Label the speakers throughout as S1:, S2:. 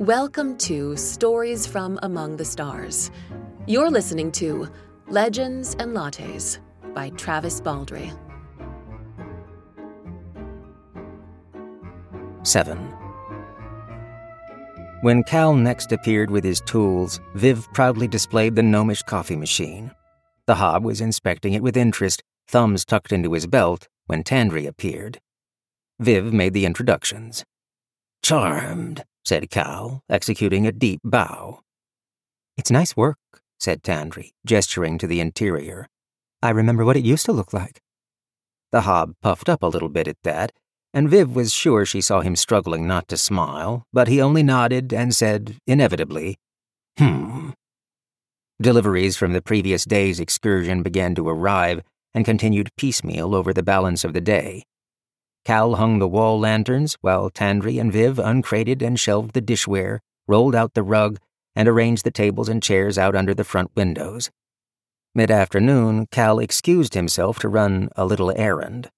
S1: Welcome to Stories from Among the Stars. You're listening to Legends and Lattes by Travis Baldree.
S2: 7. When Cal next appeared with his tools, Viv proudly displayed the gnomish coffee machine. The hob was inspecting it with interest, thumbs tucked into his belt, when Tandri appeared. Viv made the introductions. Charmed, said Cal, executing a deep bow.
S3: It's nice work, said Tandri, gesturing to the interior. I remember what it used to look like.
S2: The hob puffed up a little bit at that, and Viv was sure she saw him struggling not to smile, but he only nodded and said, inevitably, Hmm. Deliveries from the previous day's excursion began to arrive and continued piecemeal over the balance of the day. Cal hung the wall lanterns while Tandri and Viv uncrated and shelved the dishware, rolled out the rug, and arranged the tables and chairs out under the front windows. Mid afternoon, Cal excused himself to run a little errand.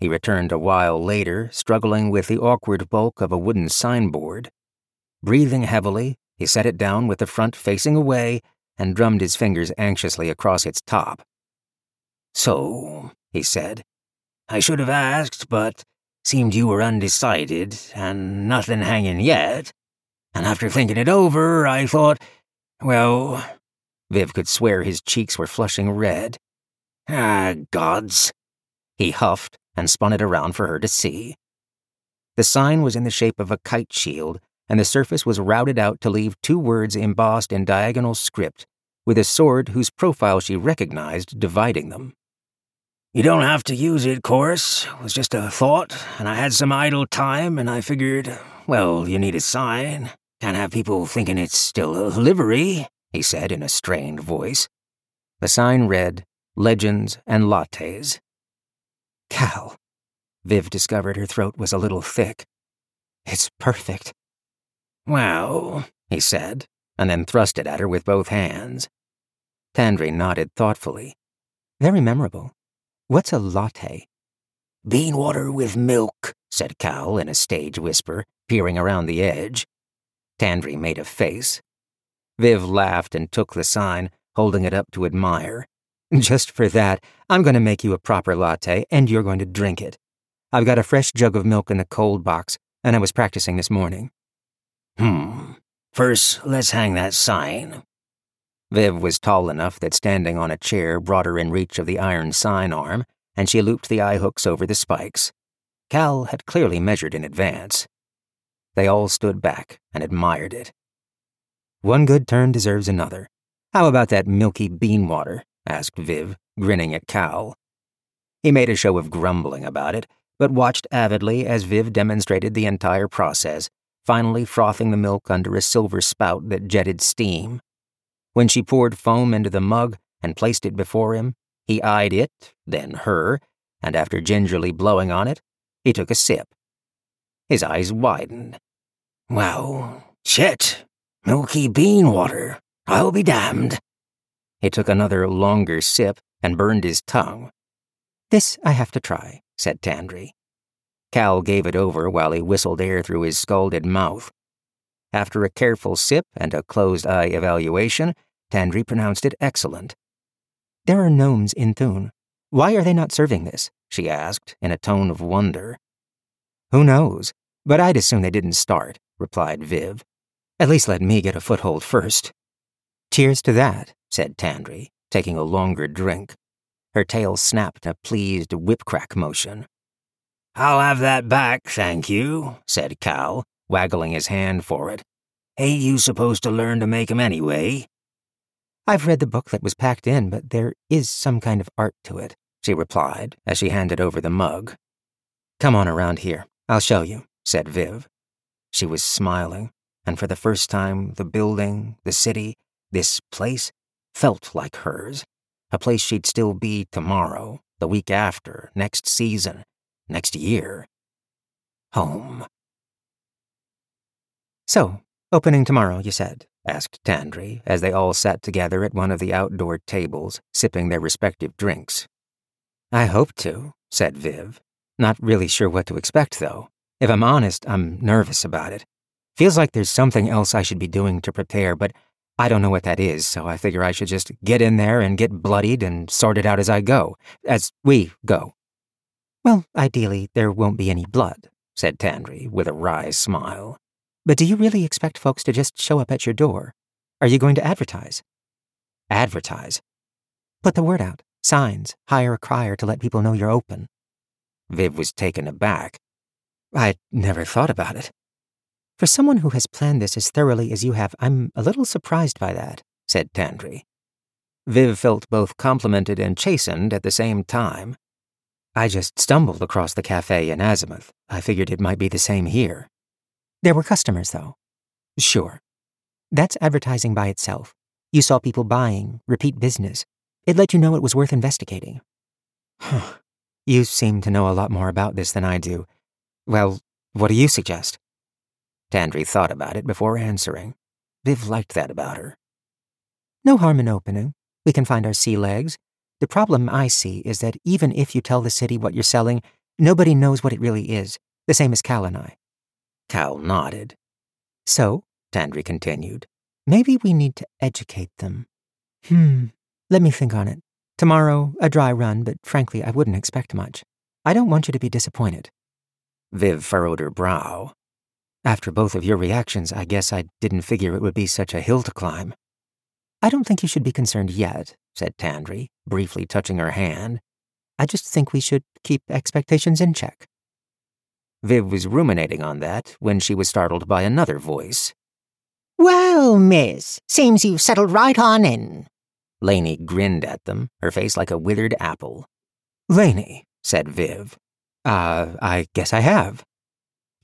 S2: He returned a while later, struggling with the awkward bulk of a wooden signboard. Breathing heavily, he set it down with the front facing away and drummed his fingers anxiously across its top. So, he said, I should have asked, but seemed you were undecided and nothing hanging yet. And after thinking it over, I thought, well, Viv could swear his cheeks were flushing red. Ah, gods. He huffed and spun it around for her to see. The sign was in the shape of a kite shield, and the surface was routed out to leave two words embossed in diagonal script, with a sword whose profile she recognized dividing them. You don't have to use it, Chorus. It was just a thought, and I had some idle time, and I figured, well, you need a sign. Can't have people thinking it's still a livery, he said in a strained voice. The sign read, Legends and Lattes.
S3: Cal. Viv discovered her throat was a little thick. It's perfect.
S2: Well, he said, and then thrust it at her with both hands. Tandri nodded thoughtfully.
S3: Very memorable. What's a latte?
S2: Bean water with milk, said Cal in a stage whisper, peering around the edge. Tandri made a face. Viv laughed and took the sign, holding it up to admire.
S3: Just for that, I'm going to make you a proper latte, and you're going to drink it. I've got a fresh jug of milk in the cold box, and I was practicing this morning.
S2: Hmm. First, let's hang that sign. Viv was tall enough that standing on a chair brought her in reach of the iron sign arm, and she looped the eye hooks over the spikes. Cal had clearly measured in advance. They all stood back and admired it.
S3: One good turn deserves another. How about that milky bean water? asked Viv, grinning at Cal.
S2: He made a show of grumbling about it, but watched avidly as Viv demonstrated the entire process, finally frothing the milk under a silver spout that jetted steam. When she poured foam into the mug and placed it before him, he eyed it, then her, and after gingerly blowing on it, he took a sip. His eyes widened. Wow, shit, milky bean water. I'll be damned. He took another longer sip and burned his tongue.
S3: This I have to try, said Tandri.
S2: Cal gave it over while he whistled air through his scalded mouth. After a careful sip and a closed eye evaluation, Tandri pronounced it excellent.
S3: There are gnomes in Thune. Why are they not serving this? she asked, in a tone of wonder.
S2: Who knows? But I'd assume they didn't start, replied Viv. At least let me get a foothold first.
S3: Cheers to that,
S2: said Tandri, taking a longer drink. Her tail snapped a pleased whip-crack motion. I'll have that back, thank you, said Cal, waggling his hand for it. Ain't you supposed to learn to make 'em anyway?
S3: I've read the book that was packed in, but there is some kind of art to it, she replied as she handed over the mug.
S2: Come on around here, I'll show you, said Viv. She was smiling, and for the first time, the building, the city, this place, felt like hers, a place she'd still be tomorrow, the week after, next season, next year. Home.
S3: So, opening tomorrow, you said?
S2: asked Tandri as they all sat together at one of the outdoor tables, sipping their respective drinks.
S3: I hope to, said Viv. Not really sure what to expect, though. If I'm honest, I'm nervous about it.
S2: Feels like there's something else I should be doing to prepare, but I don't know what that is, so I figure I should just get in there and get bloodied and sort it out as I go, as we go. Well, ideally, there won't be any blood, said Tandri with a wry smile. But do you really expect folks to just show up at your door? Are you going to advertise? Advertise? Put the word out. Signs. Hire a crier to let people know you're open. Viv was taken aback. I'd never thought about it. For someone who has planned this as thoroughly as you have, I'm a little surprised by that, said Tandri. Viv felt both complimented and chastened at the same time. I just stumbled across the cafe in Azimuth. I figured it might be the same here. There were customers, though. Sure. That's advertising by itself. You saw people buying, repeat business. It let you know it was worth investigating. Huh. You seem to know a lot more about this than I do. Well, what do you suggest? Tandri thought about it before answering. Viv liked that about her. No harm in opening. We can find our sea legs. The problem I see is that even if you tell the city what you're selling, nobody knows what it really is, the same as Cal and I. Cal nodded. So, Tandri continued, maybe we need to educate them. Hmm, let me think on it. Tomorrow, a dry run, but frankly, I wouldn't expect much. I don't want you to be disappointed. Viv furrowed her brow. After both of your reactions, I guess I didn't figure it would be such a hill to climb. I don't think you should be concerned yet, said Tandri, briefly touching her hand. I just think we should keep expectations in check. Viv was ruminating on that when she was startled by another voice.
S4: Well, miss, seems you've settled right on in.
S2: Laney grinned at them, her face like a withered apple. Laney, said Viv. Uh, I guess I have.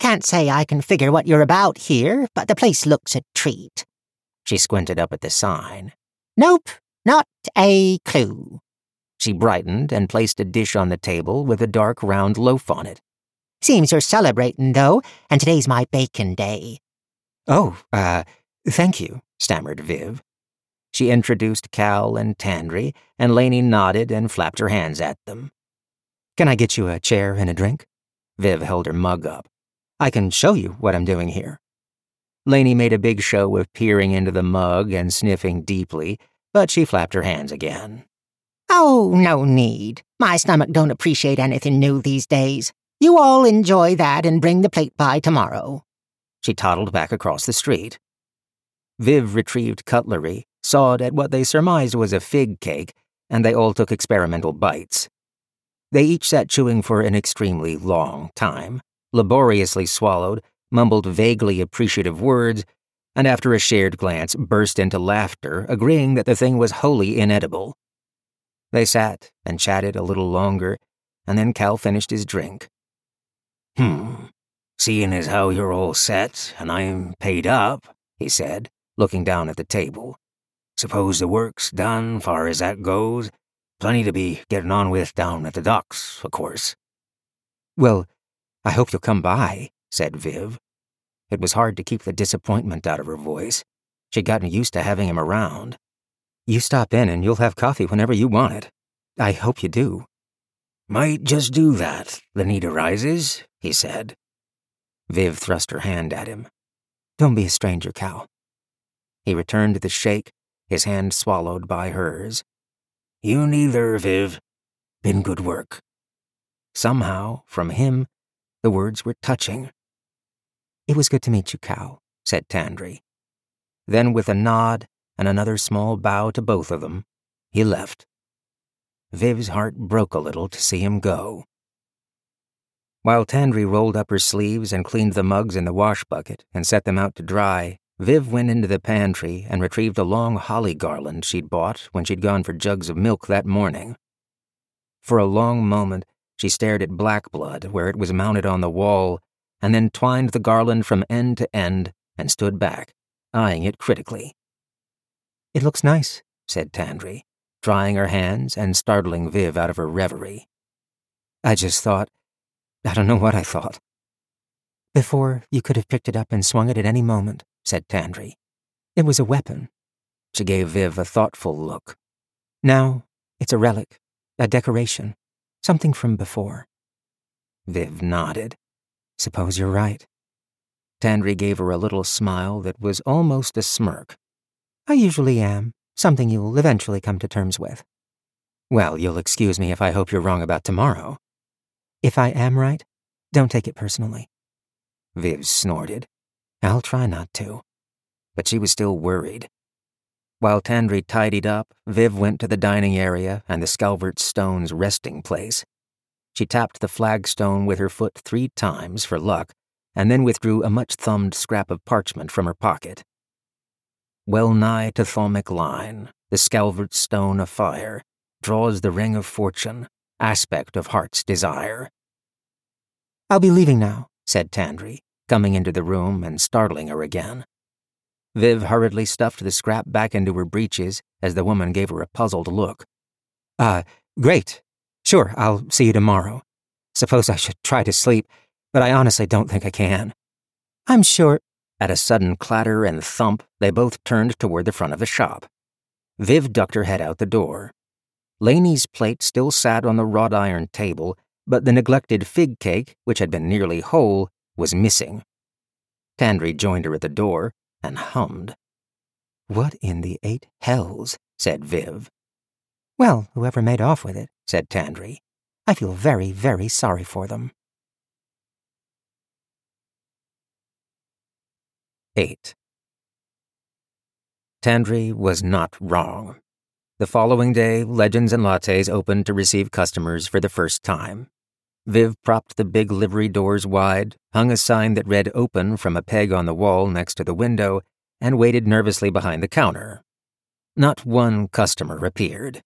S4: Can't say I can figure what you're about here, but the place looks a treat.
S2: She squinted up at the sign.
S4: Nope, not a clue.
S2: She brightened and placed a dish on the table with a dark round loaf on it.
S4: Seems you're celebrating, though, and today's my bacon day.
S2: Oh, uh, thank you, stammered Viv. She introduced Cal and Tandri, and Laney nodded and flapped her hands at them. Can I get you a chair and a drink? Viv held her mug up. I can show you what I'm doing here. Laney made a big show of peering into the mug and sniffing deeply, but she flapped her hands again.
S4: Oh, no need. My stomach don't appreciate anything new these days. You all enjoy that and bring the plate by tomorrow.
S2: She toddled back across the street. Viv retrieved cutlery, sawed at what they surmised was a fig cake, and they all took experimental bites. They each sat chewing for an extremely long time laboriously swallowed, mumbled vaguely appreciative words, and after a shared glance burst into laughter, agreeing that the thing was wholly inedible. They sat and chatted a little longer, and then Cal finished his drink. Hmm, seeing as how you're all set and I'm paid up, he said, looking down at the table. Suppose the work's done, far as that goes. Plenty to be getting on with down at the docks, of course. Well, I hope you'll come by, said Viv. It was hard to keep the disappointment out of her voice. She'd gotten used to having him around. You stop in and you'll have coffee whenever you want it. I hope you do. Might just do that, the need arises, he said. Viv thrust her hand at him. Don't be a stranger, Cal. He returned the shake, his hand swallowed by hers. You neither, Viv. Been good work. Somehow, from him, the words were touching. It was good to meet you, Cal, said Tandri. Then, with a nod and another small bow to both of them, he left. Viv's heart broke a little to see him go. While Tandri rolled up her sleeves and cleaned the mugs in the wash bucket and set them out to dry, Viv went into the pantry and retrieved a long holly garland she'd bought when she'd gone for jugs of milk that morning. For a long moment, she stared at Blackblood where it was mounted on the wall, and then twined the garland from end to end and stood back, eyeing it critically. It looks nice, said Tandri, drying her hands and startling Viv out of her reverie. I just thought, I don't know what I thought. Before, you could have picked it up and swung it at any moment, said Tandri. It was a weapon. She gave Viv a thoughtful look. Now, it's a relic, a decoration. Something from before. Viv nodded. Suppose you're right. Tandri gave her a little smile that was almost a smirk.
S3: I usually am, something you'll eventually come to terms with.
S2: Well, you'll excuse me if I hope you're wrong about tomorrow.
S3: If I am right, don't take it personally.
S2: Viv snorted. I'll try not to. But she was still worried. While Tandri tidied up, Viv went to the dining area and the Scalvert Stone's resting place. She tapped the flagstone with her foot three times for luck, and then withdrew a much thumbed scrap of parchment from her pocket. Well nigh to Thalmic line, the Scalvert Stone afire, draws the ring of fortune, aspect of heart's desire.
S3: I'll be leaving now,
S2: said Tandri, coming into the room and startling her again. Viv hurriedly stuffed the scrap back into her breeches as the woman gave her a puzzled look.
S3: Uh, great. Sure, I'll see you tomorrow. Suppose I should try to sleep, but I honestly don't think I can.
S4: I'm sure.
S2: At a sudden clatter and thump, they both turned toward the front of the shop. Viv ducked her head out the door. Laney's plate still sat on the wrought iron table, but the neglected fig cake, which had been nearly whole, was missing. Tandri joined her at the door and hummed.
S3: What in the eight hells? said Viv.
S4: Well, whoever made off with it,
S3: said Tandri.
S4: I feel very, very sorry for them.
S2: 8. Tandri was not wrong. The following day, Legends and Lattes opened to receive customers for the first time. Viv propped the big livery doors wide, hung a sign that read open from a peg on the wall next to the window, and waited nervously behind the counter. Not one customer appeared.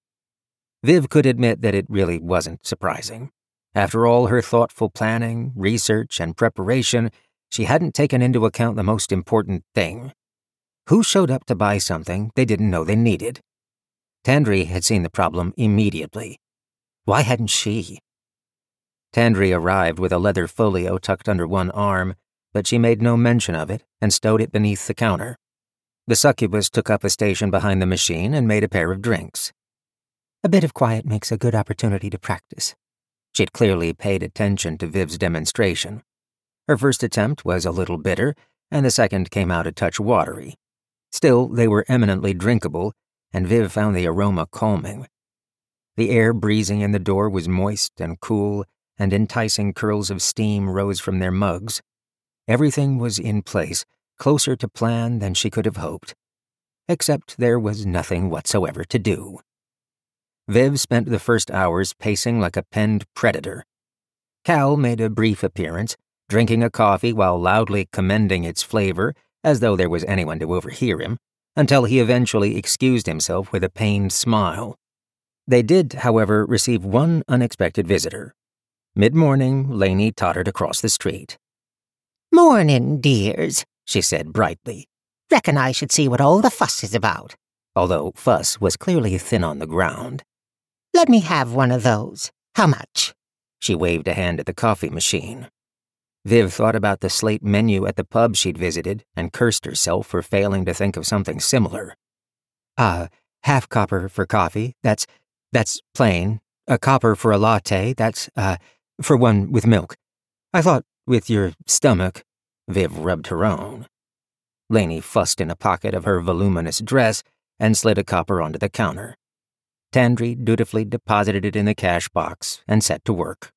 S2: Viv could admit that it really wasn't surprising. After all her thoughtful planning, research, and preparation, she hadn't taken into account the most important thing. Who showed up to buy something they didn't know they needed? Tandri had seen the problem immediately. Why hadn't she? Tandri arrived with a leather folio tucked under one arm, but she made no mention of it and stowed it beneath the counter. The succubus took up a station behind the machine and made a pair of drinks.
S3: A bit of quiet makes a good opportunity to practice.
S2: She'd clearly paid attention to Viv's demonstration. Her first attempt was a little bitter, and the second came out a touch watery. Still, they were eminently drinkable, and Viv found the aroma calming. The air breezing in the door was moist and cool, and enticing curls of steam rose from their mugs. Everything was in place, closer to plan than she could have hoped. Except there was nothing whatsoever to do. Viv spent the first hours pacing like a penned predator. Cal made a brief appearance, drinking a coffee while loudly commending its flavor as though there was anyone to overhear him until he eventually excused himself with a pained smile. They did, however, receive one unexpected visitor. Mid morning, Laney tottered across the street.
S4: Morning, dears,
S2: she said brightly.
S4: Reckon I should see what all the fuss is about.
S2: Although fuss was clearly thin on the ground.
S4: Let me have one of those. How much?
S2: She waved a hand at the coffee machine. Viv thought about the slate menu at the pub she'd visited and cursed herself for failing to think of something similar.
S3: Uh, half copper for coffee, that's, that's plain. A copper for a latte, that's, uh, for one with milk. I thought with your stomach.
S2: Viv rubbed her own. Laney fussed in a pocket of her voluminous dress and slid a copper onto the counter. Tandri dutifully deposited it in the cash box and set to work.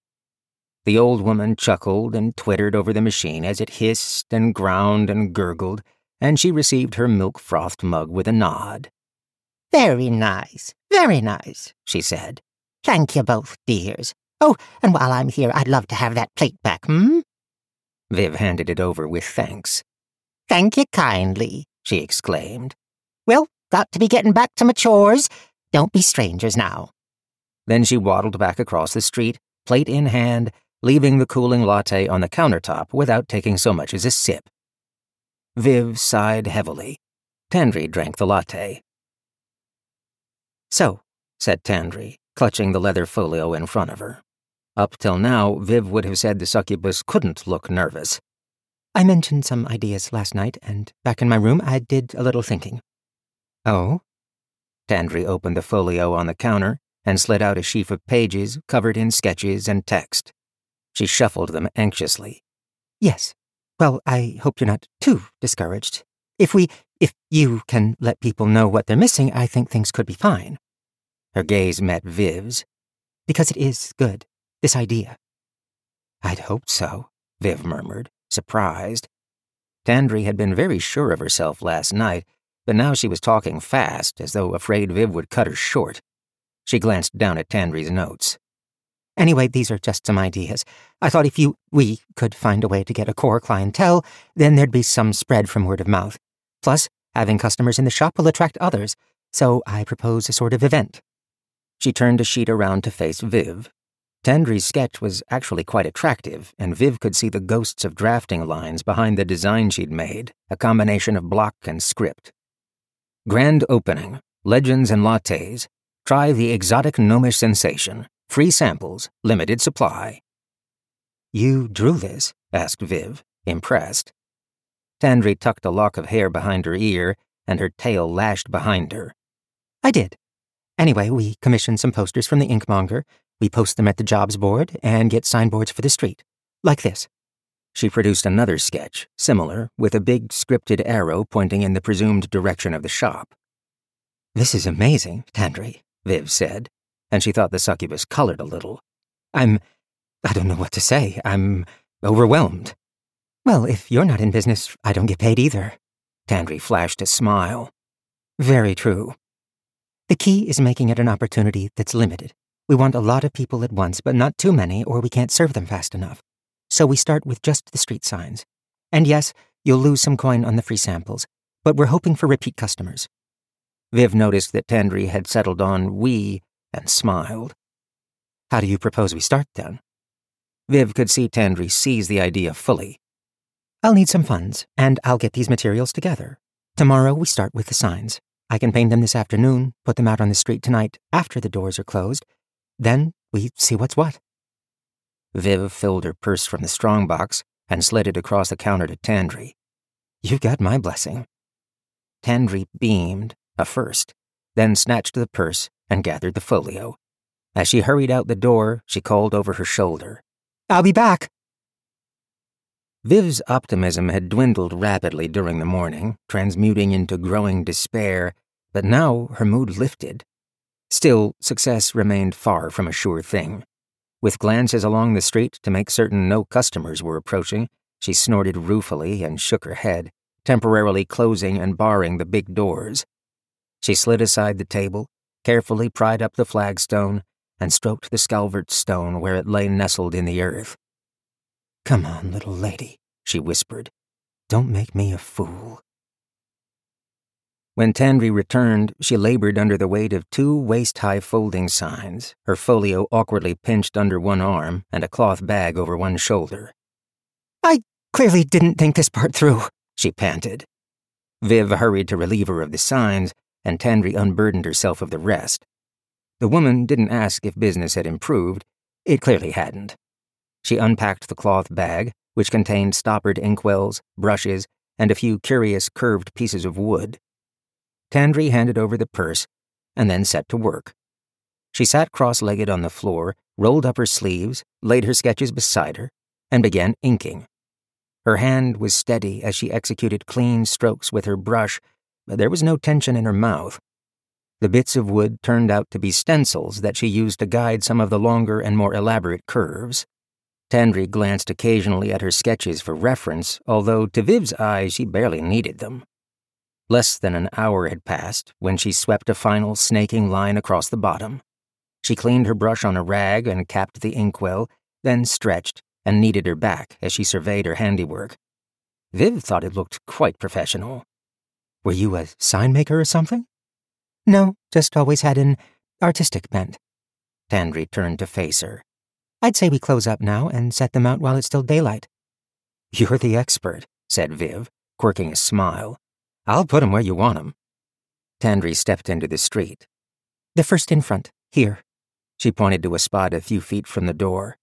S2: The old woman chuckled and twittered over the machine as it hissed and ground and gurgled, and she received her milk frothed mug with a nod.
S4: Very nice, very nice,
S2: she said.
S4: Thank you both, dears. Oh, and while I'm here, I'd love to have that plate back, hmm?
S2: Viv handed it over with thanks.
S4: Thank you kindly,
S2: she exclaimed.
S4: Well, got to be getting back to my chores. Don't be strangers now.
S2: Then she waddled back across the street, plate in hand, leaving the cooling latte on the countertop without taking so much as a sip. Viv sighed heavily. Tandri drank the latte. So, said Tandri, clutching the leather folio in front of her. Up till now, Viv would have said the succubus couldn't look nervous.
S3: I mentioned some ideas last night, and back in my room I did a little thinking.
S2: Oh? Tandri opened the folio on the counter and slid out a sheaf of pages covered in sketches and text. She shuffled them anxiously.
S3: Yes.
S2: Well, I hope you're not too discouraged. If we, if you can let people know what they're missing, I think things could be fine. Her gaze met Viv's. Because it is good, this idea. I'd hoped so, Viv murmured, surprised. Tandri had been very sure of herself last night, but now she was talking fast, as though afraid Viv would cut her short. She glanced down at Tandri's notes. Anyway, these are just some ideas. I thought if you, we, could find a way to get a core clientele, then there'd be some spread from word of mouth. Plus, having customers in the shop will attract others, so I propose a sort of event. She turned a sheet around to face Viv. Tandri's sketch was actually quite attractive, and Viv could see the ghosts of drafting lines behind the design she'd made, a combination of block and script. Grand opening, legends and lattes. Try the exotic gnomish sensation. Free samples, limited supply. You drew this? asked Viv, impressed. Tandri tucked a lock of hair behind her ear, and her tail lashed behind her. I did. Anyway, we commissioned some posters from the inkmonger. We post them at the jobs board and get signboards for the street. Like this. She produced another sketch, similar, with a big scripted arrow pointing in the presumed direction of the shop. This is amazing, Tandri, Viv said, and she thought the succubus colored a little. I'm. I don't know what to say. I'm overwhelmed. Well, if you're not in business, I don't get paid either. Tandri flashed a smile. Very true. The key is making it an opportunity that's limited. We want a lot of people at once, but not too many, or we can't serve them fast enough. So we start with just the street signs. And yes, you'll lose some coin on the free samples, but we're hoping for repeat customers. Viv noticed that Tandri had settled on we and smiled. How do you propose we start then? Viv could see Tandri seize the idea fully. I'll need some funds, and I'll get these materials together. Tomorrow we start with the signs. I can paint them this afternoon, put them out on the street tonight after the doors are closed. Then we see what's what. Viv filled her purse from the strongbox and slid it across the counter to Tandri. You've got my blessing. Tandri beamed, a first, then snatched the purse and gathered the folio. As she hurried out the door, she called over her shoulder. I'll be back. Viv's optimism had dwindled rapidly during the morning, transmuting into growing despair, but now her mood lifted. Still, success remained far from a sure thing. With glances along the street to make certain no customers were approaching, she snorted ruefully and shook her head, temporarily closing and barring the big doors. She slid aside the table, carefully pried up the flagstone, and stroked the Scalvert stone where it lay nestled in the earth. Come on, little lady, she whispered. Don't make me a fool. When Tandri returned, she labored under the weight of two waist high folding signs, her folio awkwardly pinched under one arm and a cloth bag over one shoulder. I clearly didn't think this part through, she panted. Viv hurried to relieve her of the signs, and Tandri unburdened herself of the rest. The woman didn't ask if business had improved. It clearly hadn't. She unpacked the cloth bag, which contained stoppered inkwells, brushes, and a few curious curved pieces of wood. Tandri handed over the purse and then set to work. She sat cross legged on the floor, rolled up her sleeves, laid her sketches beside her, and began inking. Her hand was steady as she executed clean strokes with her brush, but there was no tension in her mouth. The bits of wood turned out to be stencils that she used to guide some of the longer and more elaborate curves. Tandri glanced occasionally at her sketches for reference, although to Viv's eye she barely needed them. Less than an hour had passed when she swept a final snaking line across the bottom. She cleaned her brush on a rag and capped the inkwell, then stretched and kneaded her back as she surveyed her handiwork. Viv thought it looked quite professional. Were you a sign maker or something? No, just always had an artistic bent. Tandri turned to face her. I'd say we close up now and set them out while it's still daylight. You're the expert, said Viv, quirking a smile. I'll put 'em where you want 'em. Tandri stepped into the street. The first in front, here. She pointed to a spot a few feet from the door.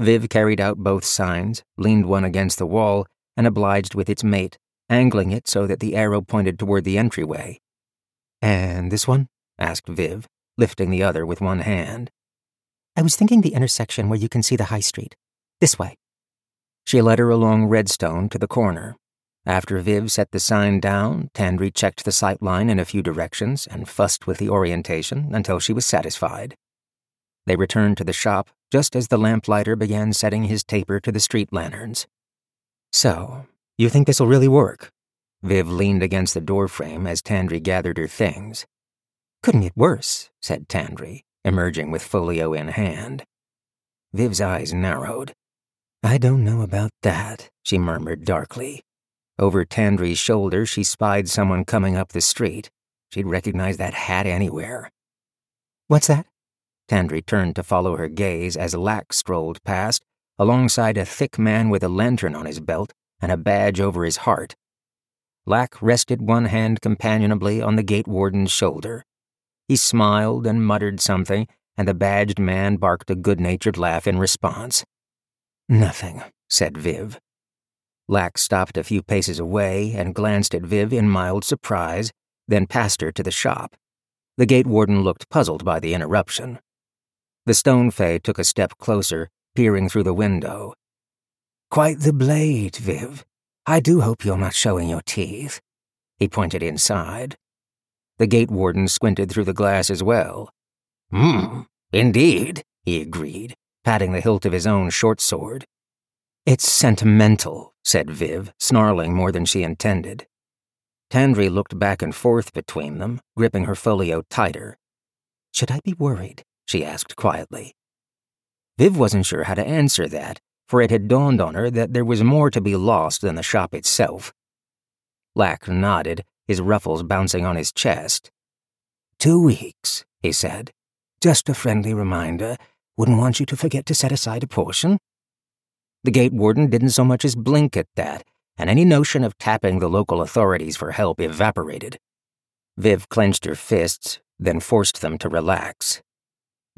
S2: Viv carried out both signs, leaned one against the wall, and obliged with its mate, angling it so that the arrow pointed toward the entryway. And this one? asked Viv, lifting the other with one hand. I was thinking the intersection where you can see the high street. This way. She led her along Redstone to the corner. After Viv set the sign down, Tandri checked the sight line in a few directions and fussed with the orientation until she was satisfied. They returned to the shop just as the lamplighter began setting his taper to the street lanterns. So, you think this'll really work? Viv leaned against the doorframe as Tandri gathered her things. Couldn't get worse, said Tandri, emerging with folio in hand. Viv's eyes narrowed. I don't know about that, she murmured darkly. Over Tandri's shoulder, she spied someone coming up the street. She'd recognize that hat anywhere. What's that? Tandri turned to follow her gaze as Lack strolled past, alongside a thick man with a lantern on his belt and a badge over his heart. Lack rested one hand companionably on the gate warden's shoulder. He smiled and muttered something, and the badged man barked a good natured laugh in response. Nothing, said Viv. Lack stopped a few paces away and glanced at Viv in mild surprise, then passed her to the shop. The gate warden looked puzzled by the interruption. The stone fay took a step closer, peering through the window. Quite the blade, Viv. I do hope you're not showing your teeth. He pointed inside. The gate warden squinted through the glass as well. Hmm, indeed, he agreed, patting the hilt of his own short sword. It's sentimental, said Viv, snarling more than she intended. Tandri looked back and forth between them, gripping her folio tighter. Should I be worried? she asked quietly. Viv wasn't sure how to answer that, for it had dawned on her that there was more to be lost than the shop itself. Lack nodded, his ruffles bouncing on his chest. Two weeks, he said. Just a friendly reminder. Wouldn't want you to forget to set aside a portion. The gate warden didn't so much as blink at that, and any notion of tapping the local authorities for help evaporated. Viv clenched her fists, then forced them to relax.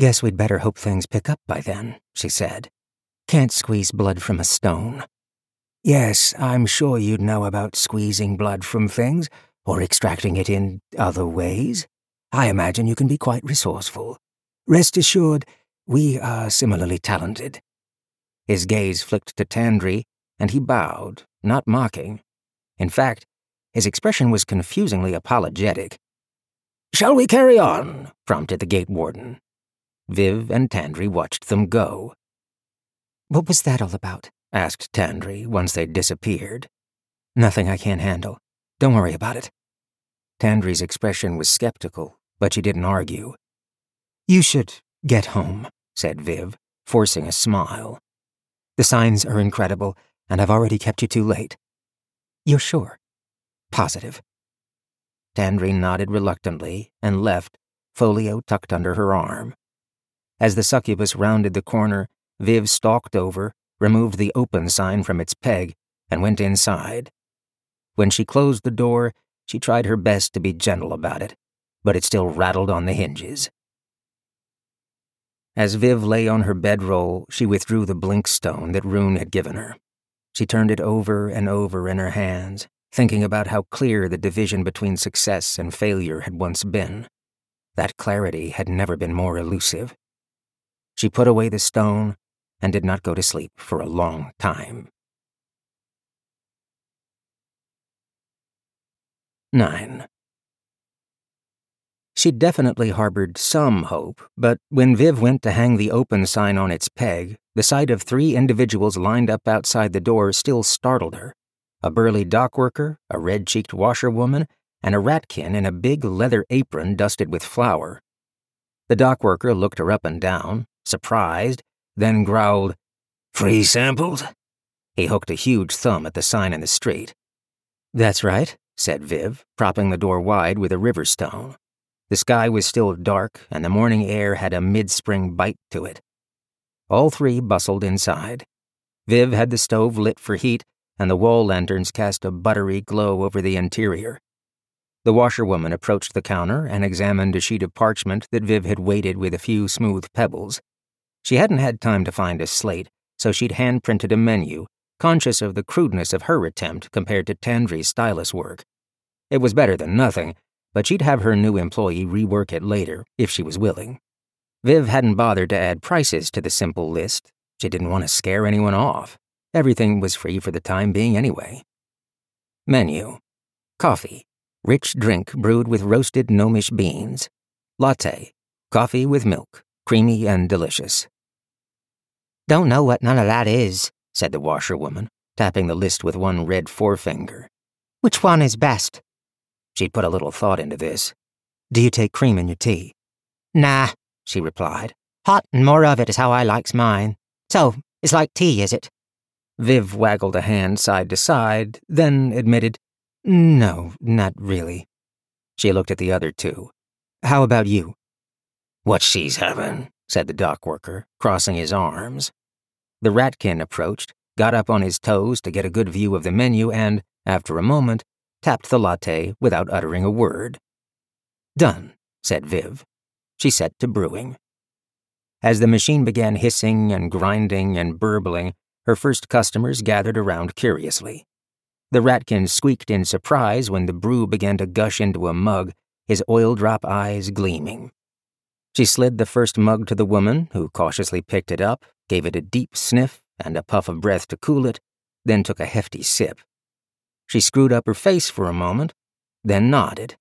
S2: Guess we'd better hope things pick up by then, she said. Can't squeeze blood from a stone. Yes, I'm sure you'd know about squeezing blood from things, or extracting it in other ways. I imagine you can be quite resourceful. Rest assured, we are similarly talented. His gaze flicked to Tandri, and he bowed, not mocking. In fact, his expression was confusingly apologetic. Shall we carry on? prompted the gate warden. Viv and Tandri watched them go. What was that all about? asked Tandri once they'd disappeared. Nothing I can't handle. Don't worry about it. Tandri's expression was skeptical, but she didn't argue. You should get home, said Viv, forcing a smile. The signs are incredible, and I've already kept you too late. You're sure? Positive. Tandri nodded reluctantly and left, folio tucked under her arm. As the succubus rounded the corner, Viv stalked over, removed the open sign from its peg, and went inside. When she closed the door, she tried her best to be gentle about it, but it still rattled on the hinges. As Viv lay on her bedroll, she withdrew the blink stone that Roon had given her. She turned it over and over in her hands, thinking about how clear the division between success and failure had once been. That clarity had never been more elusive. She put away the stone and did not go to sleep for a long time. 9. She definitely harbored some hope, but when Viv went to hang the open sign on its peg, the sight of three individuals lined up outside the door still startled her a burly dock worker, a red cheeked washerwoman, and a ratkin in a big leather apron dusted with flour. The dock worker looked her up and down, surprised, then growled, Free samples? He hooked a huge thumb at the sign in the street. That's right, said Viv, propping the door wide with a river stone. The sky was still dark, and the morning air had a mid spring bite to it. All three bustled inside. Viv had the stove lit for heat, and the wall lanterns cast a buttery glow over the interior. The washerwoman approached the counter and examined a sheet of parchment that Viv had weighted with a few smooth pebbles. She hadn't had time to find a slate, so she'd hand printed a menu, conscious of the crudeness of her attempt compared to Tandri's stylus work. It was better than nothing, but she'd have her new employee rework it later, if she was willing. Viv hadn't bothered to add prices to the simple list. She didn't want to scare anyone off. Everything was free for the time being anyway. Menu Coffee, rich drink brewed with roasted gnomish beans. Latte, coffee with milk, creamy and delicious.
S4: Don't know what none of that is,
S2: said the washerwoman, tapping the list with one red forefinger.
S4: Which one is best?
S2: She'd put a little thought into this. Do you take cream in your tea?
S4: Nah,
S2: she replied.
S4: Hot and more of it is how I likes mine. So, it's like tea, is it?
S2: Viv waggled a hand side to side, then admitted, No, not really. She looked at the other two. How about you?
S3: What she's having, said the dock worker, crossing his arms.
S2: The ratkin approached, got up on his toes to get a good view of the menu, and, after a moment, tapped the latte without uttering a word. Done, said Viv. She set to brewing. As the machine began hissing and grinding and burbling, her first customers gathered around curiously. The ratkin squeaked in surprise when the brew began to gush into a mug, his oil drop eyes gleaming. She slid the first mug to the woman, who cautiously picked it up, gave it a deep sniff and a puff of breath to cool it, then took a hefty sip. She screwed up her face for a moment, then nodded.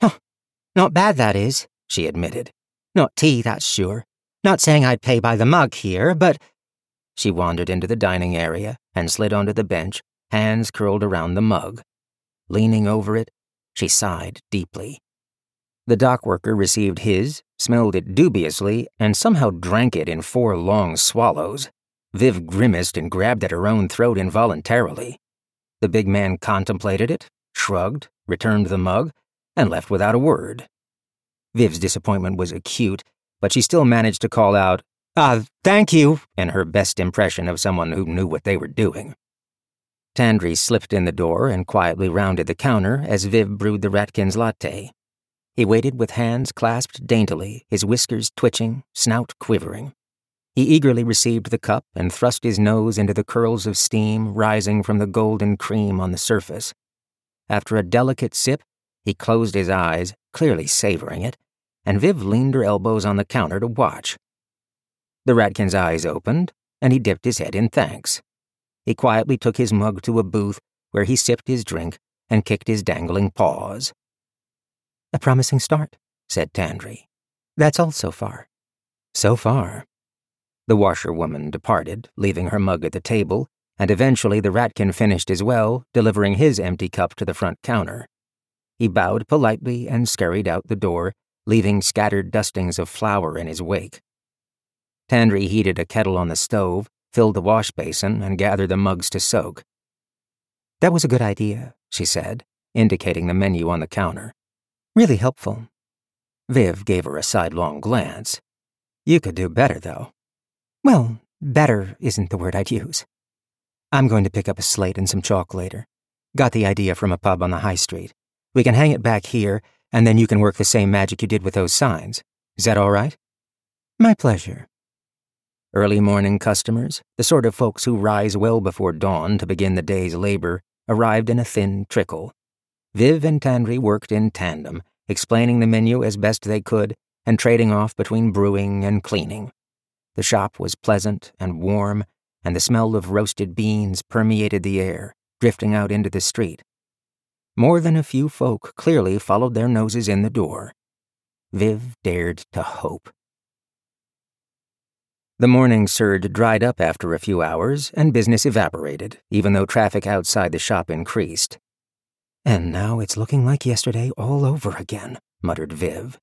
S4: Huh, not bad, that is, she admitted. Not tea, that's sure. Not saying I'd pay by the mug here, but
S2: she wandered into the dining area and slid onto the bench, hands curled around the mug. Leaning over it, she sighed deeply. The dock worker received his, smelled it dubiously, and somehow drank it in four long swallows. Viv grimaced and grabbed at her own throat involuntarily. The big man contemplated it, shrugged, returned the mug, and left without a word. Viv's disappointment was acute, but she still managed to call out,
S4: uh, thank you,
S2: in her best impression of someone who knew what they were doing. Tandri slipped in the door and quietly rounded the counter as Viv brewed the Ratkin's latte. He waited with hands clasped daintily, his whiskers twitching, snout quivering. He eagerly received the cup and thrust his nose into the curls of steam rising from the golden cream on the surface. After a delicate sip, he closed his eyes, clearly savoring it, and Viv leaned her elbows on the counter to watch. The ratkin's eyes opened, and he dipped his head in thanks. He quietly took his mug to a booth where he sipped his drink and kicked his dangling paws.
S4: A promising start, said Tandri. That's all so far.
S2: So far. The washerwoman departed, leaving her mug at the table, and eventually the ratkin finished as well, delivering his empty cup to the front counter. He bowed politely and scurried out the door, leaving scattered dustings of flour in his wake. Tandri heated a kettle on the stove, filled the wash basin, and gathered the mugs to soak.
S4: That was a good idea, she said, indicating the menu on the counter. Really helpful.
S2: Viv gave her a sidelong glance. You could do better, though.
S4: Well, better isn't the word I'd use. I'm going to pick up a slate and some chalk later. Got the idea from a pub on the high street. We can hang it back here, and then you can work the same magic you did with those signs. Is that all right?
S2: My pleasure. Early morning customers, the sort of folks who rise well before dawn to begin the day's labor, arrived in a thin trickle. Viv and Tandri worked in tandem, explaining the menu as best they could and trading off between brewing and cleaning. The shop was pleasant and warm, and the smell of roasted beans permeated the air, drifting out into the street. More than a few folk clearly followed their noses in the door. Viv dared to hope. The morning surge dried up after a few hours, and business evaporated, even though traffic outside the shop increased.
S4: And now it's looking like yesterday all over again, muttered Viv.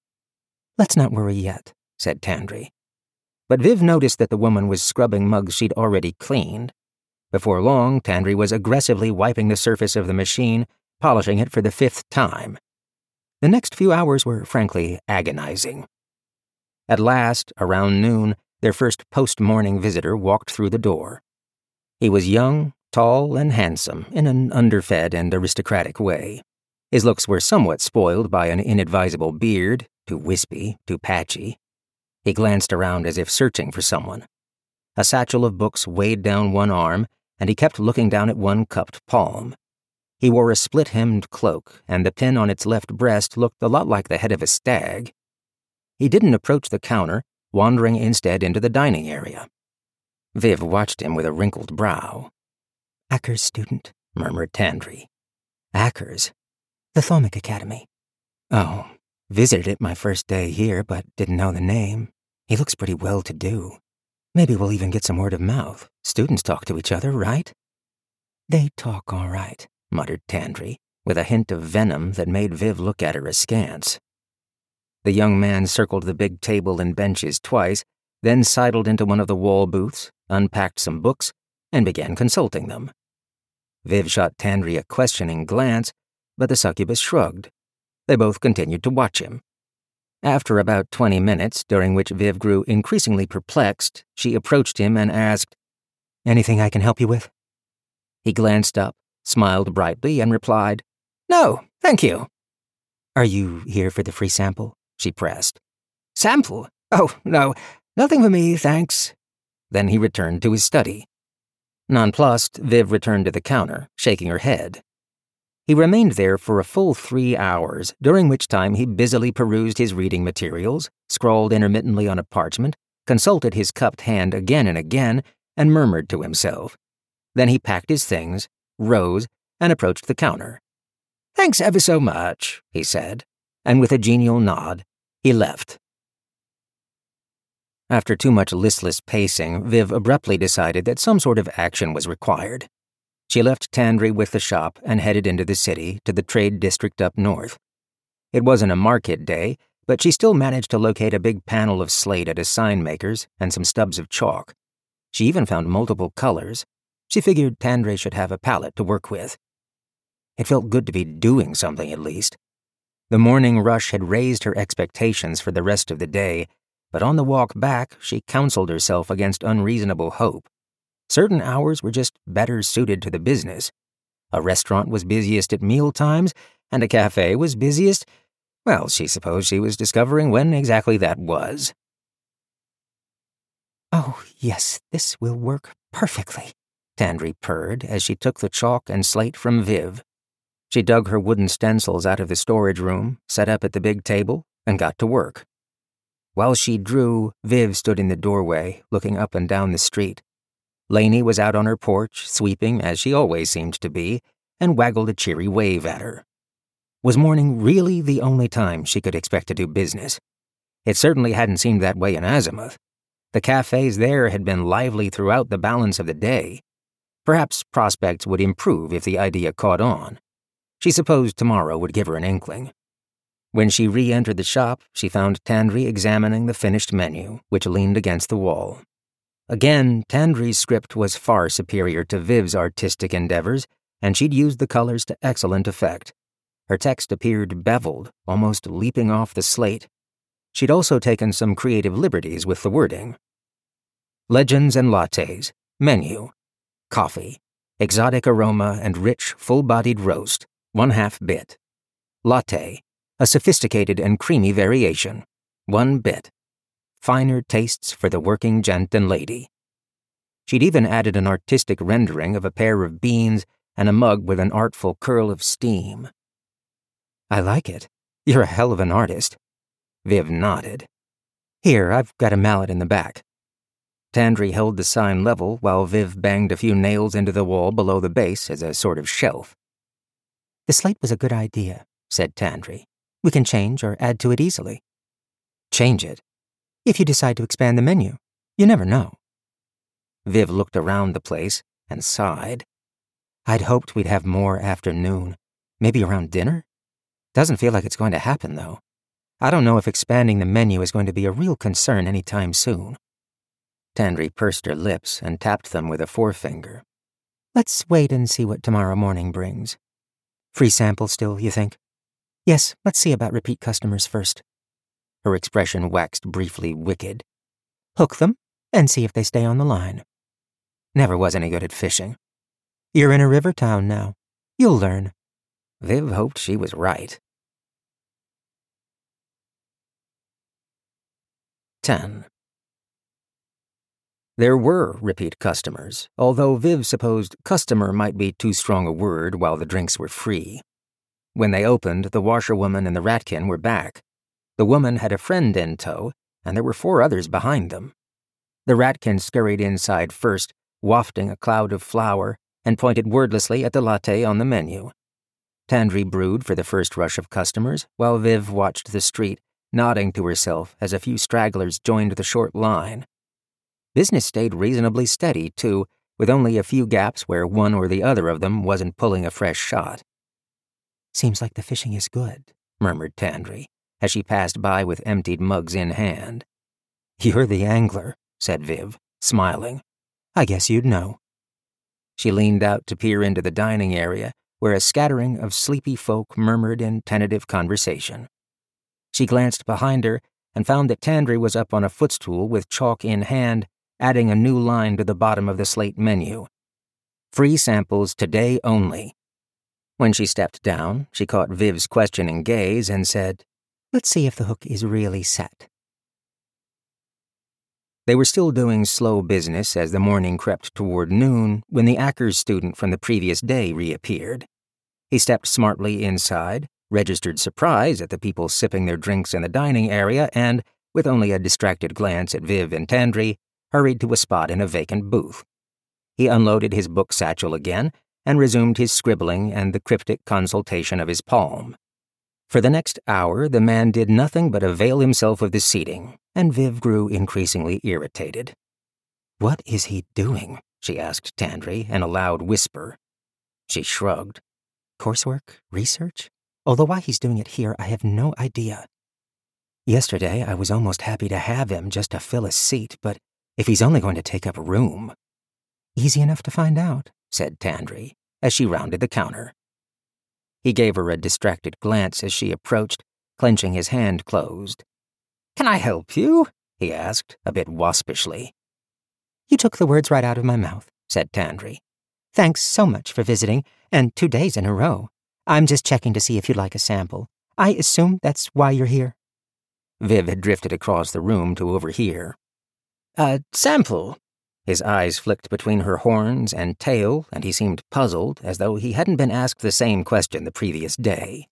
S2: Let's not worry yet, said Tandri. But Viv noticed that the woman was scrubbing mugs she'd already cleaned. Before long, Tandri was aggressively wiping the surface of the machine, polishing it for the fifth time. The next few hours were frankly agonizing. At last, around noon, their first post morning visitor walked through the door. He was young, tall, and handsome in an underfed and aristocratic way. His looks were somewhat spoiled by an inadvisable beard, too wispy, too patchy. He glanced around as if searching for someone. A satchel of books weighed down one arm, and he kept looking down at one cupped palm. He wore a split hemmed cloak, and the pin on its left breast looked a lot like the head of a stag. He didn't approach the counter, wandering instead into the dining area.
S5: Viv watched him with a wrinkled brow.
S2: Acker's student,
S5: murmured Tandri.
S2: Acker's? The Thaumic Academy. Oh, visited it my first day here, but didn't know the name. He looks pretty well to do. Maybe we'll even get some word of mouth. Students talk to each other, right? They talk all right, muttered Tandri, with a hint of venom that made Viv look at her askance. The young man circled the big table and benches twice, then sidled into one of the wall booths, unpacked some books, and began consulting them. Viv shot Tandri a questioning glance, but the succubus shrugged. They both continued to watch him. After about 20 minutes, during which Viv grew increasingly perplexed, she approached him and asked, Anything I can help you with? He glanced up, smiled brightly, and replied, No, thank you. Are you here for the free sample? She pressed. Sample? Oh, no, nothing for me, thanks. Then he returned to his study. Nonplussed, Viv returned to the counter, shaking her head. He remained there for a full three hours, during which time he busily perused his reading materials, scrawled intermittently on a parchment, consulted his cupped hand again and again, and murmured to himself. Then he packed his things, rose, and approached the counter. Thanks ever so much, he said, and with a genial nod, he left. After too much listless pacing, Viv abruptly decided that some sort of action was required. She left Tandri with the shop and headed into the city to the trade district up north. It wasn't a market day, but she still managed to locate a big panel of slate at a sign maker's and some stubs of chalk. She even found multiple colors. She figured Tandri should have a palette to work with. It felt good to be doing something at least. The morning rush had raised her expectations for the rest of the day, but on the walk back, she counseled herself against unreasonable hope. Certain hours were just better suited to the business. A restaurant was busiest at meal times, and a cafe was busiest. Well, she supposed she was discovering when exactly that was. Oh, yes, this will work perfectly, Tandri purred as she took the chalk and slate from Viv. She dug her wooden stencils out of the storage room, set up at the big table, and got to work. While she drew, Viv stood in the doorway, looking up and down the street. Laney was out on her porch, sweeping, as she always seemed to be, and waggled a cheery wave at her. Was morning really the only time she could expect to do business? It certainly hadn't seemed that way in Azimuth. The cafes there had been lively throughout the balance of the day. Perhaps prospects would improve if the idea caught on. She supposed tomorrow would give her an inkling. When she re entered the shop, she found Tandri examining the finished menu, which leaned against the wall. Again, Tandri's script was far superior to Viv's artistic endeavors, and she'd used the colors to excellent effect. Her text appeared beveled, almost leaping off the slate. She'd also taken some creative liberties with the wording. Legends and lattes, menu, coffee, exotic aroma and rich, full bodied roast, one half bit. Latte, a sophisticated and creamy variation, one bit. Finer tastes for the working gent and lady. She'd even added an artistic rendering of a pair of beans and a mug with an artful curl of steam. I like it. You're a hell of an artist. Viv nodded. Here, I've got a mallet in the back. Tandri held the sign level while Viv banged a few nails into the wall below the base as a sort of shelf. The slate was a good idea, said Tandri. We can change or add to it easily. Change it? If you decide to expand the menu. You never know. Viv looked around the place and sighed. I'd hoped we'd have more afternoon. Maybe around dinner? Doesn't feel like it's going to happen, though. I don't know if expanding the menu is going to be a real concern any time soon. Tandri pursed her lips and tapped them with a forefinger. Let's wait and see what tomorrow morning brings. Free sample still, you think? Yes, let's see about repeat customers first. Her expression waxed briefly wicked. Hook them and see if they stay on the line. Never was any good at fishing. You're in a river town now. You'll learn. Viv hoped she was right. 10. There were repeat customers, although Viv supposed customer might be too strong a word while the drinks were free. When they opened, the washerwoman and the ratkin were back. The woman had a friend in tow, and there were four others behind them. The ratkin scurried inside first, wafting a cloud of flour, and pointed wordlessly at the latte on the menu. Tandri brewed for the first rush of customers, while Viv watched the street, nodding to herself as a few stragglers joined the short line. Business stayed reasonably steady, too, with only a few gaps where one or the other of them wasn't pulling a fresh shot.
S4: Seems like the fishing is good, murmured Tandri,
S2: as she passed by with emptied mugs in hand.
S4: You're the angler, said Viv, smiling. I guess you'd know.
S2: She leaned out to peer into the dining area, where a scattering of sleepy folk murmured in tentative conversation. She glanced behind her and found that Tandri was up on a footstool with chalk in hand, adding a new line to the bottom of the slate menu. Free samples today only. When she stepped down, she caught Viv's questioning gaze and said,
S4: Let's see if the hook is really set.
S2: They were still doing slow business as the morning crept toward noon when the Ackers student from the previous day reappeared. He stepped smartly inside, registered surprise at the people sipping their drinks in the dining area, and, with only a distracted glance at Viv and Tandri, hurried to a spot in a vacant booth. He unloaded his book satchel again and resumed his scribbling and the cryptic consultation of his palm. For the next hour, the man did nothing but avail himself of the seating, and Viv grew increasingly irritated.
S4: What is he doing?
S2: she asked Tandri in a loud whisper. She shrugged.
S4: Coursework? Research? Although why he's doing it here, I have no idea. Yesterday, I was almost happy to have him just to fill a seat, but if he's only going to take up room.
S2: Easy enough to find out, said Tandri, as she rounded the counter. He gave her a distracted glance as she approached, clenching his hand closed. Can I help you? he asked, a bit waspishly.
S4: You took the words right out of my mouth, said Tandri. Thanks so much for visiting, and two days in a row. I'm just checking to see if you'd like a sample. I assume that's why you're here.
S2: Viv had drifted across the room to overhear. A sample? His eyes flicked between her horns and tail, and he seemed puzzled, as though he hadn't been asked the same question the previous day.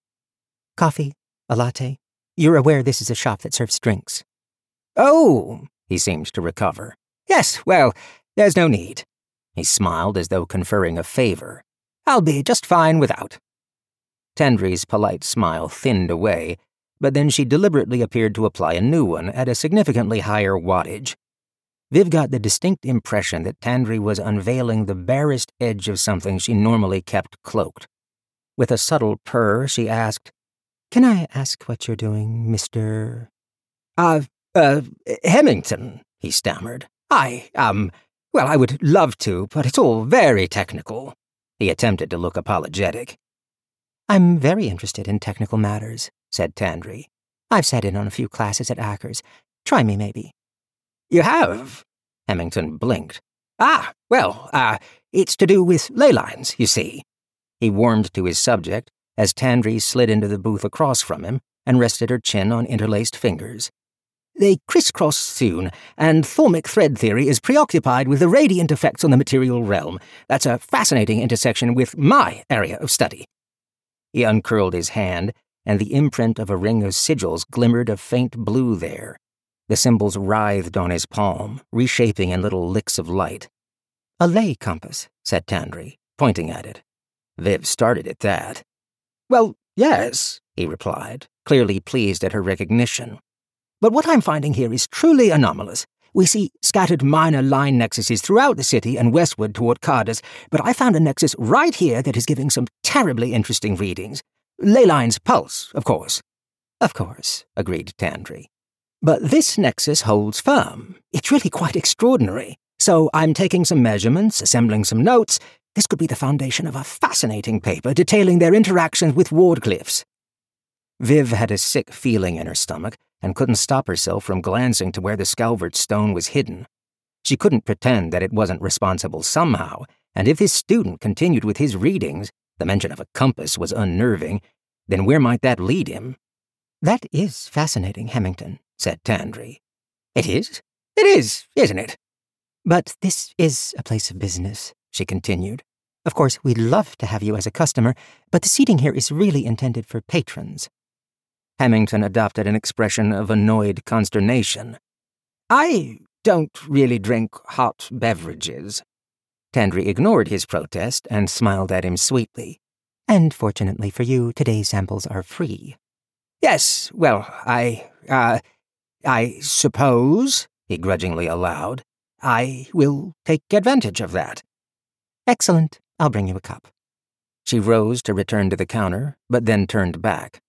S4: Coffee? A latte? You're aware this is a shop that serves drinks.
S2: Oh, he seemed to recover. Yes, well, there's no need. He smiled as though conferring a favor. I'll be just fine without. Tandri's polite smile thinned away, but then she deliberately appeared to apply a new one at a significantly higher wattage. Viv got the distinct impression that Tandri was unveiling the barest edge of something she normally kept cloaked. With a subtle purr, she asked,
S4: Can I ask what you're doing, Mr.
S2: Uh, uh, Hemington, he stammered. I, um, well, I would love to, but it's all very technical. He attempted to look apologetic.
S4: I'm very interested in technical matters, said Tandri. I've sat in on a few classes at Ackers. Try me, maybe.
S2: You have? Hemington blinked. Ah, well, ah, uh, it's to do with ley lines, you see. He warmed to his subject as Tandri slid into the booth across from him and rested her chin on interlaced fingers. They crisscross soon, and thaumic thread theory is preoccupied with the radiant effects on the material realm. That's a fascinating intersection with my area of study. He uncurled his hand, and the imprint of a ring of sigils glimmered a faint blue there. The symbols writhed on his palm, reshaping in little licks of light.
S4: A ley compass, said Tandri, pointing at it.
S2: Viv started at that. Well, yes, he replied, clearly pleased at her recognition. But what I'm finding here is truly anomalous. We see scattered minor line nexuses throughout the city and westward toward Cardus, but I found a nexus right here that is giving some terribly interesting readings. Leyline's pulse, of course.
S4: Of course, agreed Tandri.
S2: But this nexus holds firm. It's really quite extraordinary. So I'm taking some measurements, assembling some notes. This could be the foundation of a fascinating paper detailing their interactions with Wardcliffes. Viv had a sick feeling in her stomach and couldn't stop herself from glancing to where the Scalvert stone was hidden. She couldn't pretend that it wasn't responsible somehow, and if his student continued with his readings, the mention of a compass was unnerving, then where might that lead him?
S4: That is fascinating, Hemington, said Tandri.
S2: It is? It is, isn't it?
S4: But this is a place of business, she continued. Of course, we'd love to have you as a customer, but the seating here is really intended for patrons.
S2: Hemington adopted an expression of annoyed consternation. I,
S3: don't really drink hot beverages.
S2: Tandri ignored his protest and smiled at him sweetly.
S4: And fortunately for you, today's samples are free.
S3: Yes, well, I, uh, I suppose, he grudgingly allowed, I will take advantage of that.
S4: Excellent. I'll bring you a cup.
S2: She rose to return to the counter, but then turned back.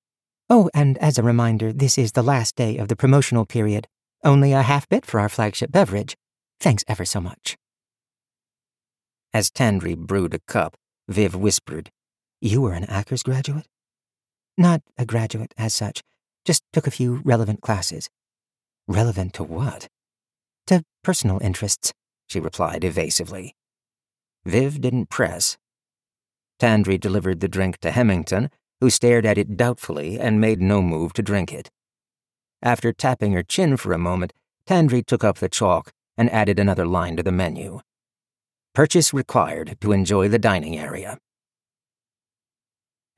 S4: Oh, and as a reminder, this is the last day of the promotional period. Only a half bit for our flagship beverage. Thanks ever so much.
S2: As Tandri brewed a cup, Viv whispered,
S4: You were an Ackers graduate? Not a graduate as such, just took a few relevant classes.
S2: Relevant to what?
S4: To personal interests,
S2: she replied evasively. Viv didn't press. Tandri delivered the drink to Hemington, who stared at it doubtfully and made no move to drink it. After tapping her chin for a moment, Tandri took up the chalk and added another line to the menu. Purchase required to enjoy the dining area.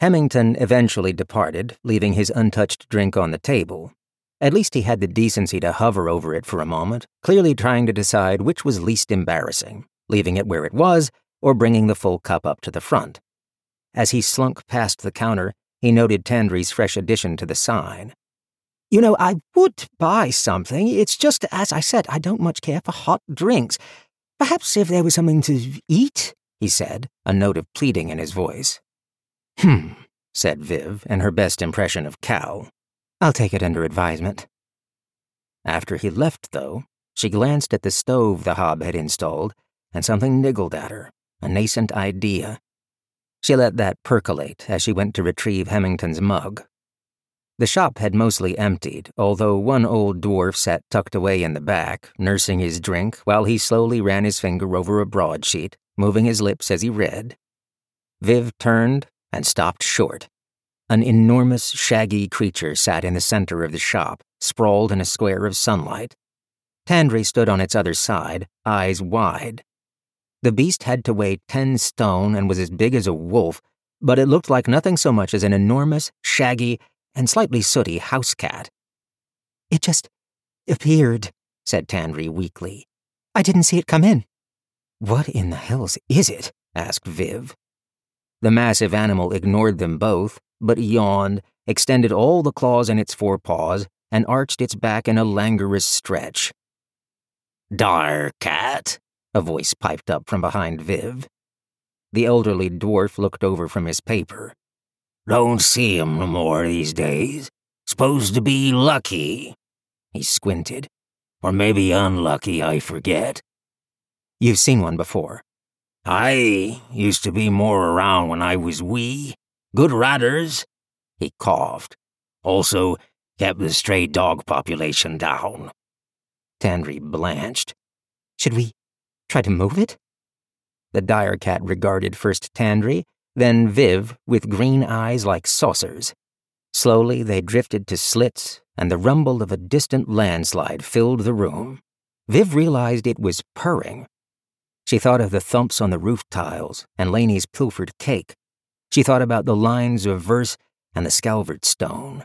S2: Hemington eventually departed, leaving his untouched drink on the table. At least he had the decency to hover over it for a moment, clearly trying to decide which was least embarrassing, leaving it where it was or bringing the full cup up to the front. As he slunk past the counter, he noted Tandri's fresh addition to the sign.
S3: You know, I would buy something. It's just, as I said, I don't much care for hot drinks. Perhaps if there was something to eat, he said, a note of pleading in his voice.
S2: Hmm, said Viv in her best impression of Cal.
S4: I'll take it under advisement.
S2: After he left, though, she glanced at the stove the hob had installed, and something niggled at her, a nascent idea. She let that percolate as she went to retrieve Hemington's mug. The shop had mostly emptied, although one old dwarf sat tucked away in the back, nursing his drink while he slowly ran his finger over a broadsheet, moving his lips as he read. Viv turned and stopped short. An enormous, shaggy creature sat in the center of the shop, sprawled in a square of sunlight. Tandri stood on its other side, eyes wide. The beast had to weigh ten stone and was as big as a wolf, but it looked like nothing so much as an enormous, shaggy, and slightly sooty house cat.
S4: It just appeared, said Tandri weakly. I didn't see it come in.
S2: What in the hells is it? asked Viv. The massive animal ignored them both, but yawned, extended all the claws in its forepaws, and arched its back in a languorous stretch.
S6: Dire cat, a voice piped up from behind Viv.
S2: The elderly dwarf looked over from his paper.
S6: Don't see 'em no more these days. Supposed to be lucky.
S2: He squinted.
S6: Or maybe unlucky, I forget.
S2: You've seen one before.
S6: I used to be more around when I was wee. Good riders. He coughed. Also, kept the stray dog population down.
S2: Tandri blanched.
S4: Should we try to move it?
S2: The dire cat regarded first Tandri, then Viv with green eyes like saucers. Slowly they drifted to slits, and the rumble of a distant landslide filled the room. Viv realized it was purring, she thought of the thumps on the roof tiles and Laney's pilfered cake. She thought about the lines of verse and the Scalvert stone.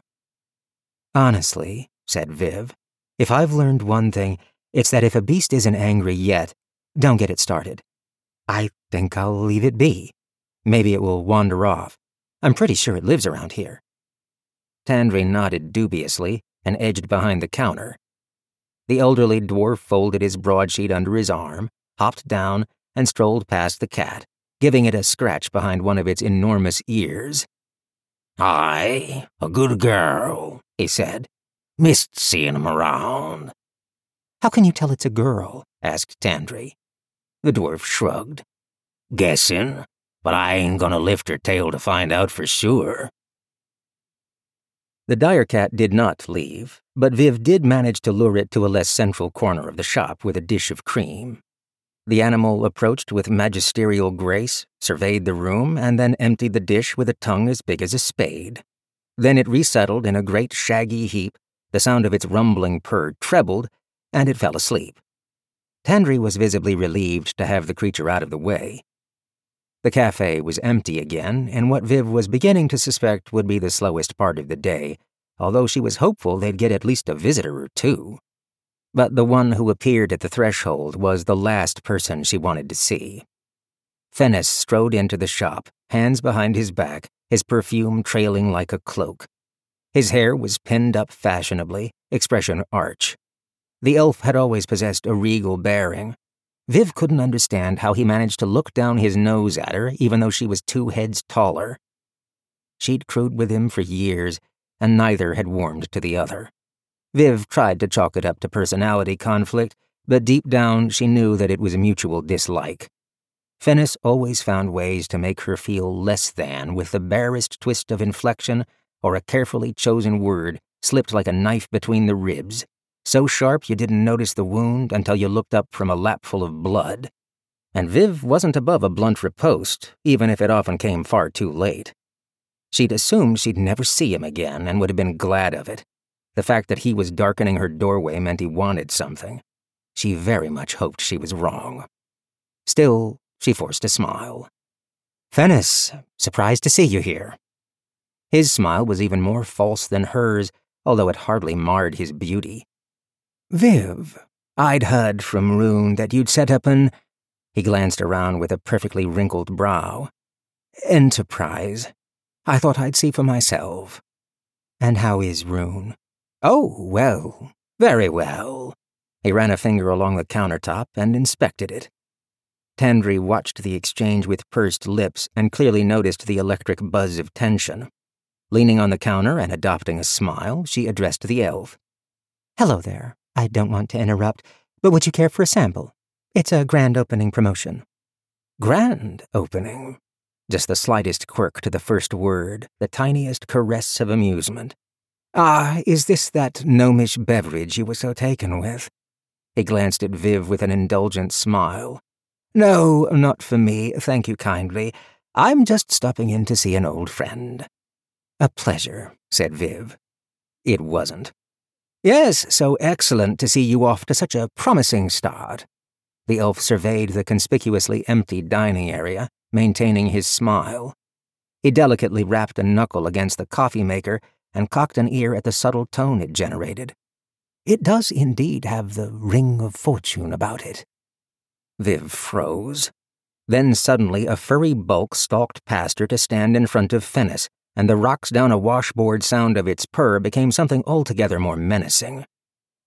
S4: Honestly, said Viv, if I've learned one thing, it's that if a beast isn't angry yet, don't get it started. I think I'll leave it be. Maybe it will wander off. I'm pretty sure it lives around here.
S2: Tandri nodded dubiously and edged behind the counter. The elderly dwarf folded his broadsheet under his arm hopped down, and strolled past the cat, giving it a scratch behind one of its enormous ears.
S6: Aye, a good girl, he said. Missed seeing him around.
S4: How can you tell it's a girl?
S2: asked Tandri. The dwarf shrugged.
S6: Guessing, but I ain't gonna lift her tail to find out for sure.
S2: The dire cat did not leave, but Viv did manage to lure it to a less central corner of the shop with a dish of cream. The animal approached with magisterial grace, surveyed the room, and then emptied the dish with a tongue as big as a spade. Then it resettled in a great shaggy heap, the sound of its rumbling purr trebled, and it fell asleep. Tandri was visibly relieved to have the creature out of the way. The cafe was empty again, in what Viv was beginning to suspect would be the slowest part of the day, although she was hopeful they'd get at least a visitor or two. But the one who appeared at the threshold was the last person she wanted to see. Fennis strode into the shop, hands behind his back, his perfume trailing like a cloak. His hair was pinned up fashionably, expression arch. The elf had always possessed a regal bearing. Viv couldn't understand how he managed to look down his nose at her even though she was two heads taller. She'd crewed with him for years, and neither had warmed to the other. Viv tried to chalk it up to personality conflict, but deep down she knew that it was a mutual dislike. Fennis always found ways to make her feel less than with the barest twist of inflection or a carefully chosen word slipped like a knife between the ribs, so sharp you didn't notice the wound until you looked up from a lapful of blood. And Viv wasn't above a blunt riposte, even if it often came far too late. She'd assumed she'd never see him again and would have been glad of it. The fact that he was darkening her doorway meant he wanted something. She very much hoped she was wrong. Still, she forced a smile. Fennis, surprised to see you here. His smile was even more false than hers, although it hardly marred his beauty. Viv, I'd heard from Roon that you'd set up an. He glanced around with a perfectly wrinkled brow. Enterprise. I thought I'd see for myself. And how is Roon? Oh, well, very well. He ran a finger along the countertop and inspected it. Tandri watched the exchange with pursed lips and clearly noticed the electric buzz of tension. Leaning on the counter and adopting a smile, she addressed the elf. Hello there. I don't want to interrupt, but would you care for a sample? It's a grand opening promotion. Grand opening? Just the slightest quirk to the first word, the tiniest caress of amusement. Ah, is this that gnomish beverage you were so taken with? He glanced at Viv with an indulgent smile. No, not for me, thank you kindly. I'm just stopping in to see an old friend. A pleasure, said Viv. It wasn't. Yes, so excellent to see you off to such a promising start. The elf surveyed the conspicuously empty dining area, maintaining his smile. He delicately rapped a knuckle against the coffee maker and cocked an ear at the subtle tone it generated. It does indeed have the ring of fortune about it. Viv froze. Then suddenly a furry bulk stalked past her to stand in front of Fennis, and the rocks down a washboard sound of its purr became something altogether more menacing.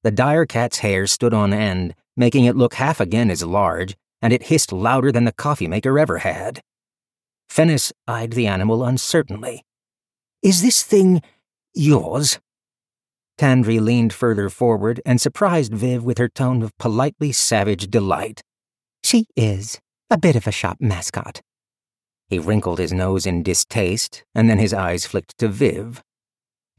S2: The dire cat's hair stood on end, making it look half again as large, and it hissed louder than the coffee maker ever had. Fennis eyed the animal uncertainly. Is this thing yours? Tandri leaned further forward and surprised Viv with her tone of politely savage delight. She is a bit of a shop mascot. He wrinkled his nose in distaste, and then his eyes flicked to Viv.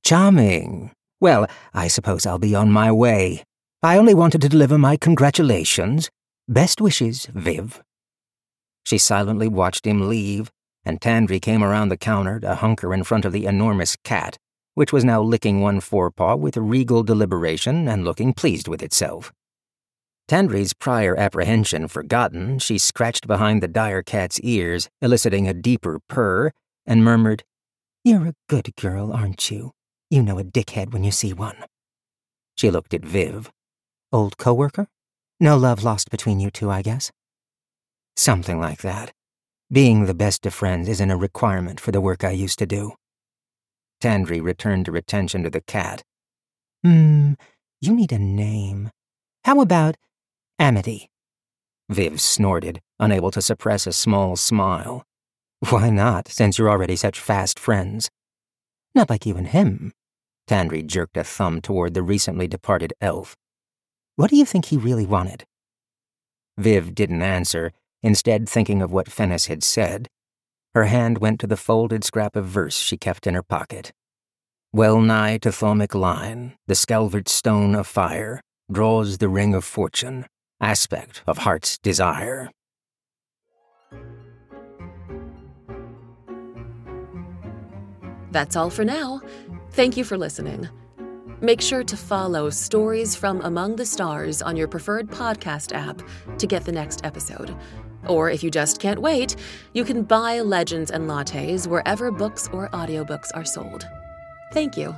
S2: Charming. Well, I suppose I'll be on my way. I only wanted to deliver my congratulations. Best wishes, Viv. She silently watched him leave, and Tandri came around the counter to hunker in front of the enormous cat, which was now licking one forepaw with regal deliberation and looking pleased with itself. Tandri's prior apprehension forgotten, she scratched behind the dire cat's ears, eliciting a deeper purr, and murmured, You're a good girl, aren't you? You know a dickhead when you see one. She looked at Viv. Old co-worker? No love lost between you two, I guess? Something like that. Being the best of friends isn't a requirement for the work I used to do. Tandri returned her attention to the cat. Hmm, you need a name. How about Amity. Viv snorted, unable to suppress a small smile. Why not, since you're already such fast friends? Not like you and him. Tandri jerked a thumb toward the recently departed elf. What do you think he really wanted? Viv didn't answer, instead thinking of what Fennis had said. Her hand went to the folded scrap of verse she kept in her pocket. Well nigh to Thaumic line, the Scalvert stone of fire draws the ring of fortune, aspect of heart's desire.
S1: That's all for now. Thank you for listening. Make sure to follow Stories from Among the Stars on your preferred podcast app to get the next episode. Or if you just can't wait, you can buy Legends and Lattes wherever books or audiobooks are sold. Thank you.